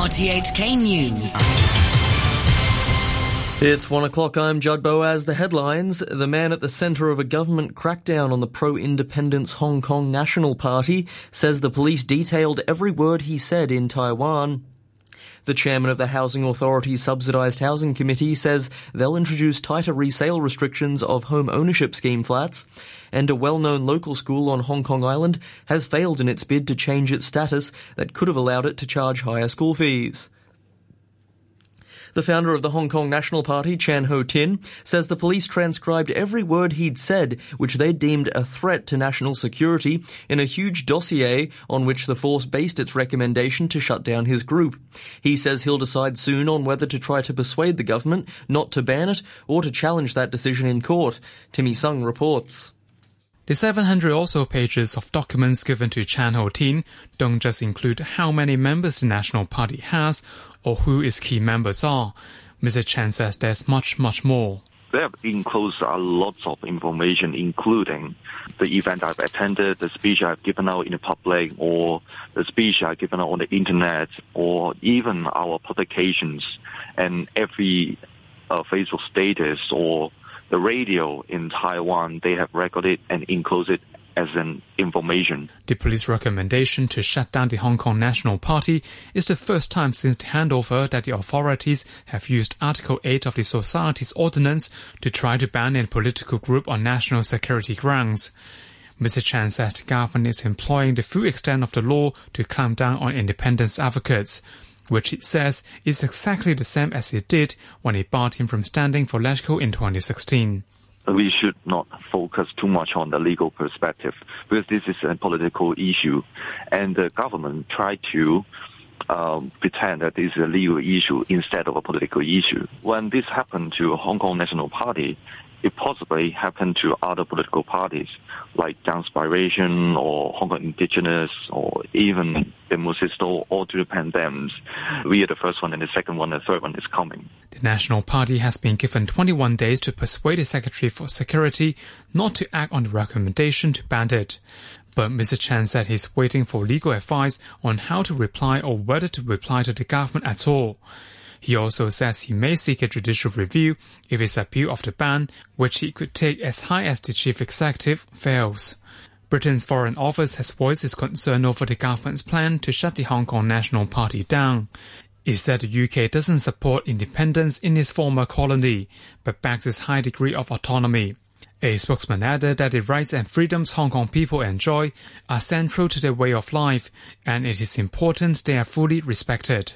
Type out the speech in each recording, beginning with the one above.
RTHK News. It's one o'clock. I'm Judd Boaz. The headlines. The man at the center of a government crackdown on the pro-independence Hong Kong National Party says the police detailed every word he said in Taiwan. The chairman of the Housing Authority's Subsidised Housing Committee says they'll introduce tighter resale restrictions of home ownership scheme flats. And a well-known local school on Hong Kong Island has failed in its bid to change its status that could have allowed it to charge higher school fees. The founder of the Hong Kong National Party, Chan Ho Tin, says the police transcribed every word he'd said, which they deemed a threat to national security, in a huge dossier on which the force based its recommendation to shut down his group. He says he'll decide soon on whether to try to persuade the government not to ban it or to challenge that decision in court. Timmy Sung reports. The 700 or so pages of documents given to Chan Ho Tin don't just include how many members the National Party has or who its key members are. Mr. Chan says there's much, much more. They have includes a lot of information, including the event I've attended, the speech I've given out in the public, or the speech I've given out on the internet, or even our publications and every uh, Facebook status or the radio in Taiwan, they have recorded and enclosed as an information. The police recommendation to shut down the Hong Kong National Party is the first time since the handover that the authorities have used Article 8 of the Societies Ordinance to try to ban a political group on national security grounds. Mr. Chan said the government is employing the full extent of the law to clamp down on independence advocates which it says is exactly the same as it did when it barred him from standing for LegCo in 2016 we should not focus too much on the legal perspective because this is a political issue and the government tried to um, pretend that this is a legal issue instead of a political issue. When this happened to Hong Kong National Party, it possibly happened to other political parties like Young Aspiration or Hong Kong Indigenous or even Demosisto or to the Pandems. We are the first one and the second one and the third one is coming. The National Party has been given 21 days to persuade the Secretary for Security not to act on the recommendation to ban it. But Mr. Chan said he's waiting for legal advice on how to reply or whether to reply to the government at all. He also says he may seek a judicial review if his appeal of the ban, which he could take as high as the chief executive, fails. Britain's Foreign Office has voiced its concern over the government's plan to shut the Hong Kong National Party down. It said the UK doesn't support independence in its former colony, but backs its high degree of autonomy. A spokesman added that the rights and freedoms Hong Kong people enjoy are central to their way of life, and it is important they are fully respected.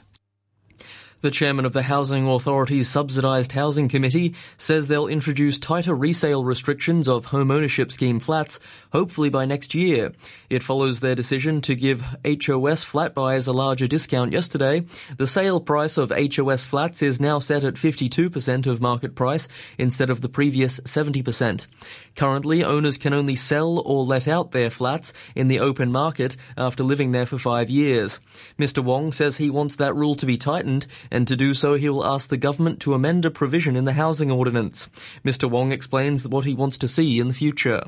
The chairman of the Housing Authority's Subsidised Housing Committee says they'll introduce tighter resale restrictions of home ownership scheme flats, hopefully by next year. It follows their decision to give HOS flat buyers a larger discount yesterday. The sale price of HOS flats is now set at 52% of market price instead of the previous 70%. Currently, owners can only sell or let out their flats in the open market after living there for five years. Mr. Wong says he wants that rule to be tightened and to do so he will ask the government to amend a provision in the housing ordinance. Mr. Wong explains what he wants to see in the future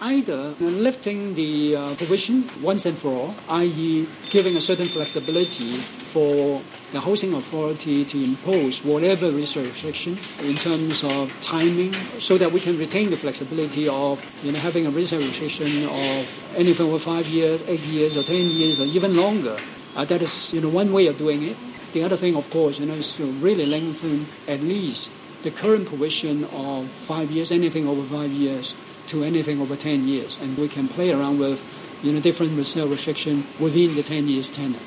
either lifting the uh, provision once and for all, i.e., giving a certain flexibility for the housing authority to impose whatever restriction in terms of timing, so that we can retain the flexibility of you know having a restriction of anything over five years, eight years, or ten years, or even longer. Uh, that is you know one way of doing it. The other thing, of course, you know, is to really lengthen at least the current provision of five years, anything over five years, to anything over 10 years. And we can play around with, you know, different resale restriction within the 10 years tenure.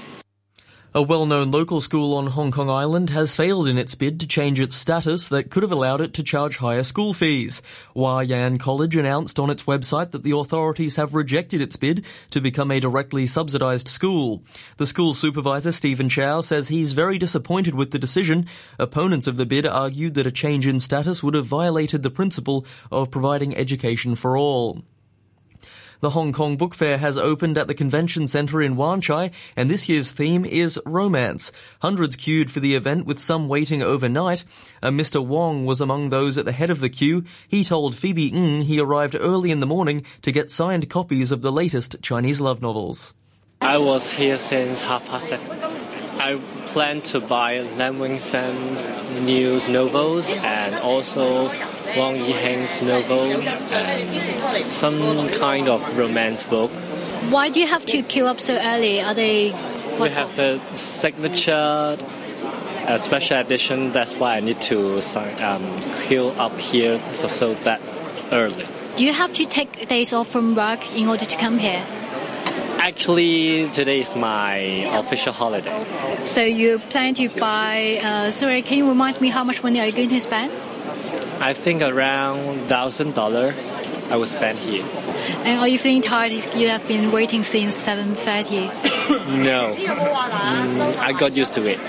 A well-known local school on Hong Kong Island has failed in its bid to change its status that could have allowed it to charge higher school fees. Wah Yan College announced on its website that the authorities have rejected its bid to become a directly subsidised school. The school supervisor, Stephen Chow, says he's very disappointed with the decision. Opponents of the bid argued that a change in status would have violated the principle of providing education for all. The Hong Kong Book Fair has opened at the Convention Centre in Wan Chai, and this year's theme is romance. Hundreds queued for the event with some waiting overnight. Uh, Mr. Wong was among those at the head of the queue. He told Phoebe Ng he arrived early in the morning to get signed copies of the latest Chinese love novels. I was here since half past seven. I plan to buy Lam Wing Sam's news novels and also Wang Yiheng's novel and some kind of romance book. Why do you have to queue up so early? Are they? We have the signature a special edition. That's why I need to um, queue up here for so that early. Do you have to take days off from work in order to come here? Actually, today is my official holiday. So you plan to buy? Uh, sorry, can you remind me how much money are you going to spend? I think around thousand dollar. I will spend here. And are you feeling tired? You have been waiting since seven thirty. no, mm, I got used to it.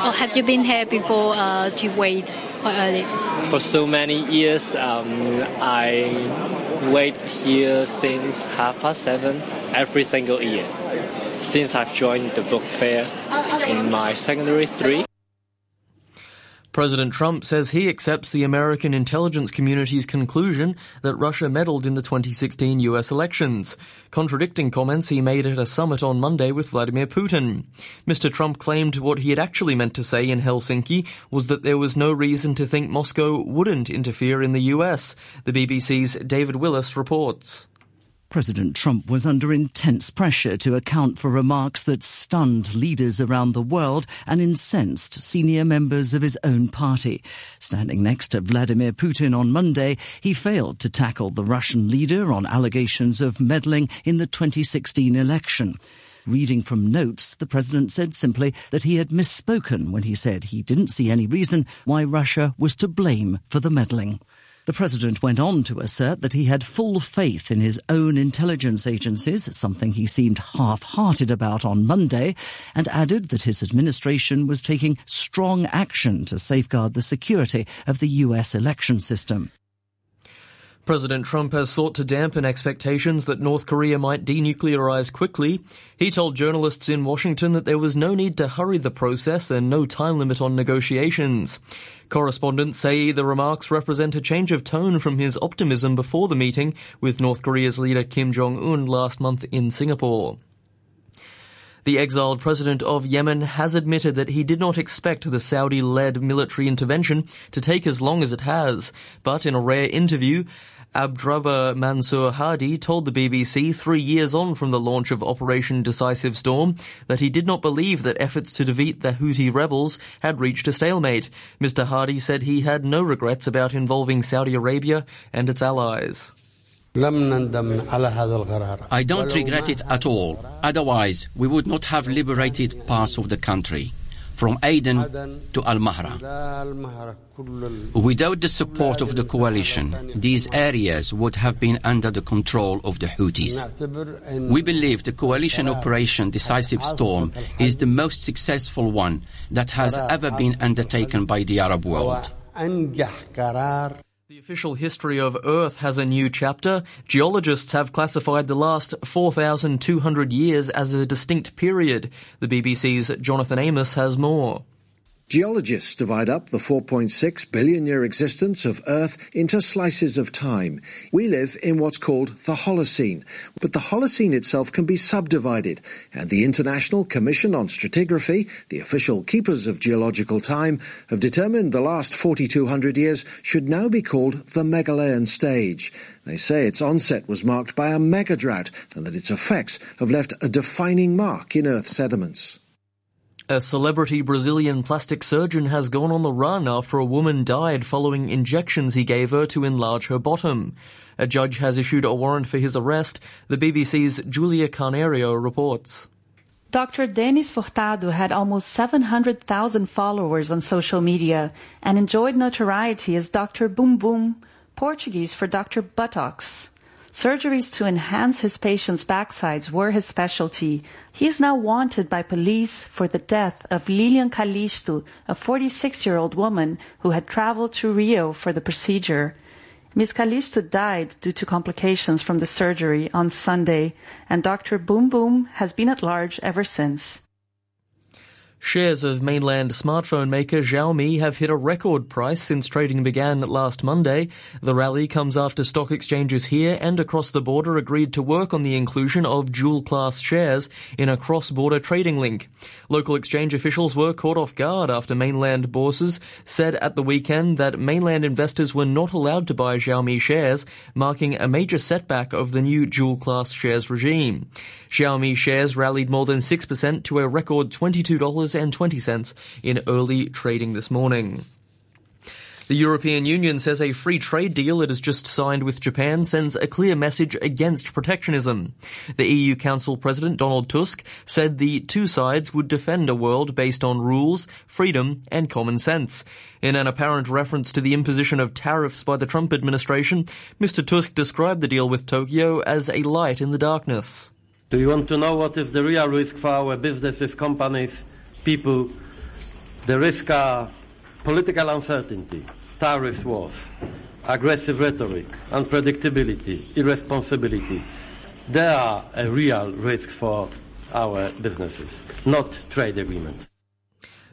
Oh, have you been here before uh, to wait quite early? For so many years, um, I wait here since half past seven every single year. Since I've joined the book fair in my secondary three. President Trump says he accepts the American intelligence community's conclusion that Russia meddled in the 2016 US elections, contradicting comments he made at a summit on Monday with Vladimir Putin. Mr. Trump claimed what he had actually meant to say in Helsinki was that there was no reason to think Moscow wouldn't interfere in the US. The BBC's David Willis reports. President Trump was under intense pressure to account for remarks that stunned leaders around the world and incensed senior members of his own party. Standing next to Vladimir Putin on Monday, he failed to tackle the Russian leader on allegations of meddling in the 2016 election. Reading from notes, the president said simply that he had misspoken when he said he didn't see any reason why Russia was to blame for the meddling. The president went on to assert that he had full faith in his own intelligence agencies, something he seemed half-hearted about on Monday, and added that his administration was taking strong action to safeguard the security of the US election system. President Trump has sought to dampen expectations that North Korea might denuclearize quickly. He told journalists in Washington that there was no need to hurry the process and no time limit on negotiations. Correspondents say the remarks represent a change of tone from his optimism before the meeting with North Korea's leader Kim Jong-un last month in Singapore. The exiled president of Yemen has admitted that he did not expect the Saudi-led military intervention to take as long as it has, but in a rare interview, Abdrabbuh Mansour Hadi told the BBC three years on from the launch of Operation Decisive Storm that he did not believe that efforts to defeat the Houthi rebels had reached a stalemate. Mr. Hadi said he had no regrets about involving Saudi Arabia and its allies. I don't regret it at all. Otherwise, we would not have liberated parts of the country from Aden to Al Mahra. Without the support of the coalition, these areas would have been under the control of the Houthis. We believe the coalition operation Decisive Storm is the most successful one that has ever been undertaken by the Arab world. The official history of Earth has a new chapter. Geologists have classified the last 4,200 years as a distinct period. The BBC's Jonathan Amos has more. Geologists divide up the 4.6 billion year existence of Earth into slices of time. We live in what's called the Holocene, but the Holocene itself can be subdivided, and the International Commission on Stratigraphy, the official keepers of geological time, have determined the last 4,200 years should now be called the Meghalayan stage. They say its onset was marked by a mega drought and that its effects have left a defining mark in Earth's sediments. A celebrity Brazilian plastic surgeon has gone on the run after a woman died following injections he gave her to enlarge her bottom. A judge has issued a warrant for his arrest, the BBC's Julia Carneiro reports. Dr. Denis Furtado had almost 700,000 followers on social media and enjoyed notoriety as Dr. Bumbum, Portuguese for Dr. Buttocks. Surgeries to enhance his patients' backsides were his specialty. He is now wanted by police for the death of Lilian Calixto, a 46-year-old woman who had traveled to Rio for the procedure. Ms. Calixto died due to complications from the surgery on Sunday, and Dr. Bumbum has been at large ever since. Shares of mainland smartphone maker Xiaomi have hit a record price since trading began last Monday. The rally comes after stock exchanges here and across the border agreed to work on the inclusion of dual class shares in a cross-border trading link. Local exchange officials were caught off guard after mainland bosses said at the weekend that mainland investors were not allowed to buy Xiaomi shares, marking a major setback of the new dual class shares regime. Xiaomi shares rallied more than 6% to a record $22.20 in early trading this morning. The European Union says a free trade deal it has just signed with Japan sends a clear message against protectionism. The EU Council President Donald Tusk said the two sides would defend a world based on rules, freedom and common sense. In an apparent reference to the imposition of tariffs by the Trump administration, Mr. Tusk described the deal with Tokyo as a light in the darkness. Do you want to know what is the real risk for our businesses, companies, people? The risk are political uncertainty, tariff wars, aggressive rhetoric, unpredictability, irresponsibility. They are a real risk for our businesses, not trade agreements.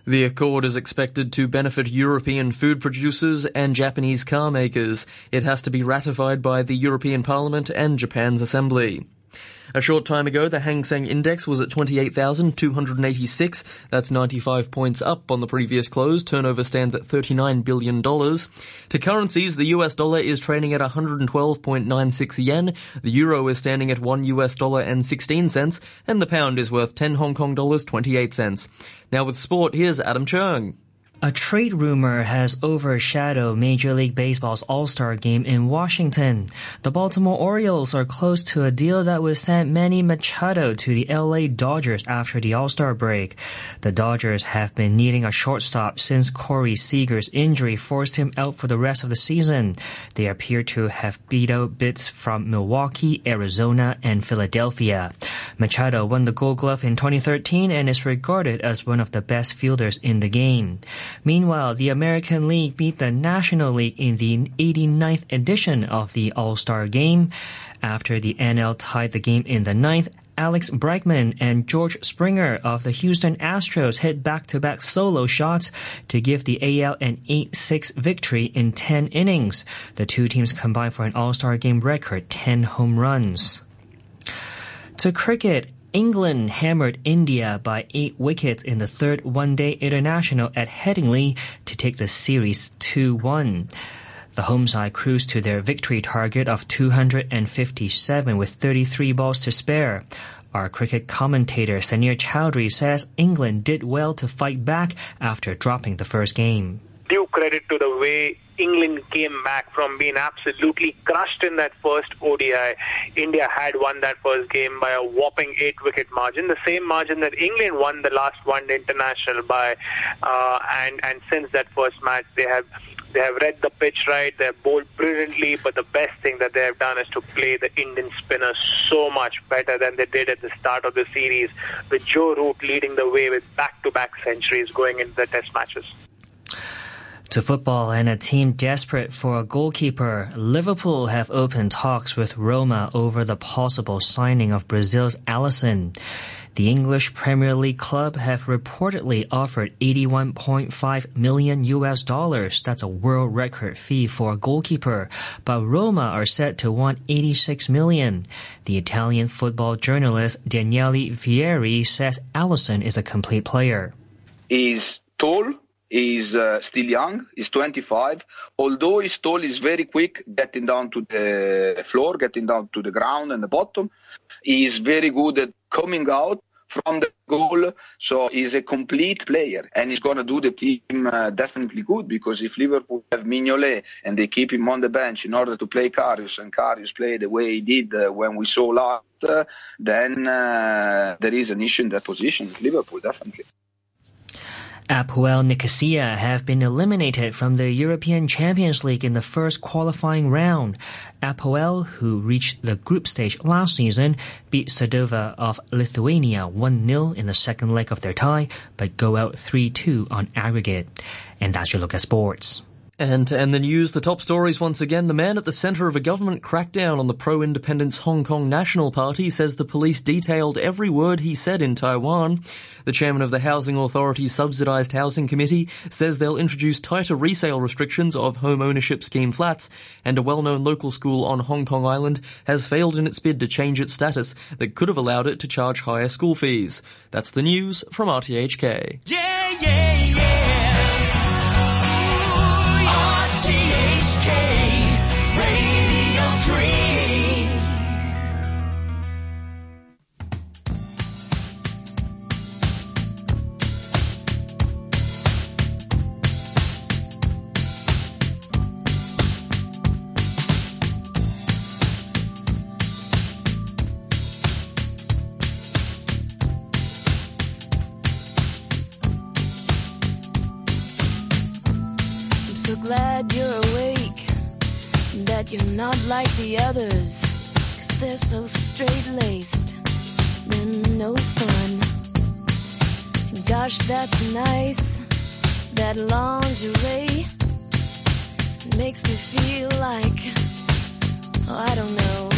The accord is expected to benefit European food producers and Japanese car makers. It has to be ratified by the European Parliament and Japan's Assembly. A short time ago, the Hang Seng Index was at 28,286. That's 95 points up on the previous close. Turnover stands at $39 billion. To currencies, the US dollar is trading at 112.96 yen. The euro is standing at 1 US dollar and 16 cents. And the pound is worth 10 Hong Kong dollars 28 cents. Now with sport, here's Adam Chung. A trade rumor has overshadowed Major League Baseball's All-Star game in Washington. The Baltimore Orioles are close to a deal that would send Manny Machado to the LA Dodgers after the All-Star break. The Dodgers have been needing a shortstop since Corey Seager's injury forced him out for the rest of the season. They appear to have beat out bids from Milwaukee, Arizona, and Philadelphia. Machado won the Gold Glove in 2013 and is regarded as one of the best fielders in the game. Meanwhile, the American League beat the National League in the 89th edition of the All-Star Game. After the NL tied the game in the ninth, Alex Bregman and George Springer of the Houston Astros hit back-to-back solo shots to give the AL an 8-6 victory in 10 innings. The two teams combined for an All-Star Game record 10 home runs. To cricket, England hammered India by eight wickets in the third one-day international at Headingley to take the series 2-1. The home side cruised to their victory target of 257 with 33 balls to spare. Our cricket commentator Sanir Chowdhury says England did well to fight back after dropping the first game. Credit to the way England came back from being absolutely crushed in that first ODI. India had won that first game by a whopping eight wicket margin, the same margin that England won the last one international by. Uh, and and since that first match, they have they have read the pitch right. They have bowled brilliantly, but the best thing that they have done is to play the Indian spinners so much better than they did at the start of the series, with Joe Root leading the way with back-to-back centuries going into the Test matches. To football and a team desperate for a goalkeeper, Liverpool have opened talks with Roma over the possible signing of Brazil's Alisson. The English Premier League club have reportedly offered 81.5 million US dollars. That's a world record fee for a goalkeeper. But Roma are set to want 86 million. The Italian football journalist Daniele Vieri says Alisson is a complete player. He's tall, is uh, still young, is 25. Although his tall is very quick, getting down to the floor, getting down to the ground and the bottom. He is very good at coming out from the goal. So he's a complete player and he's going to do the team uh, definitely good because if Liverpool have Mignolet and they keep him on the bench in order to play Karius and Karius play the way he did uh, when we saw last, uh, then uh, there is an issue in that position. Liverpool, definitely. Apoel Nicosia have been eliminated from the European Champions League in the first qualifying round. Apoel, who reached the group stage last season, beat Sūduva of Lithuania 1-0 in the second leg of their tie, but go out 3-2 on aggregate. And that's your look at sports. And end the news, the top stories once again. The man at the center of a government crackdown on the pro-independence Hong Kong National Party says the police detailed every word he said in Taiwan. The chairman of the Housing Authority's Subsidized Housing Committee says they'll introduce tighter resale restrictions of home ownership scheme flats. And a well-known local school on Hong Kong Island has failed in its bid to change its status that could have allowed it to charge higher school fees. That's the news from RTHK. Yeah, yeah, that you're not like the others, cause they're so straight laced, they're no fun. Gosh, that's nice, that lingerie makes me feel like, oh, I don't know.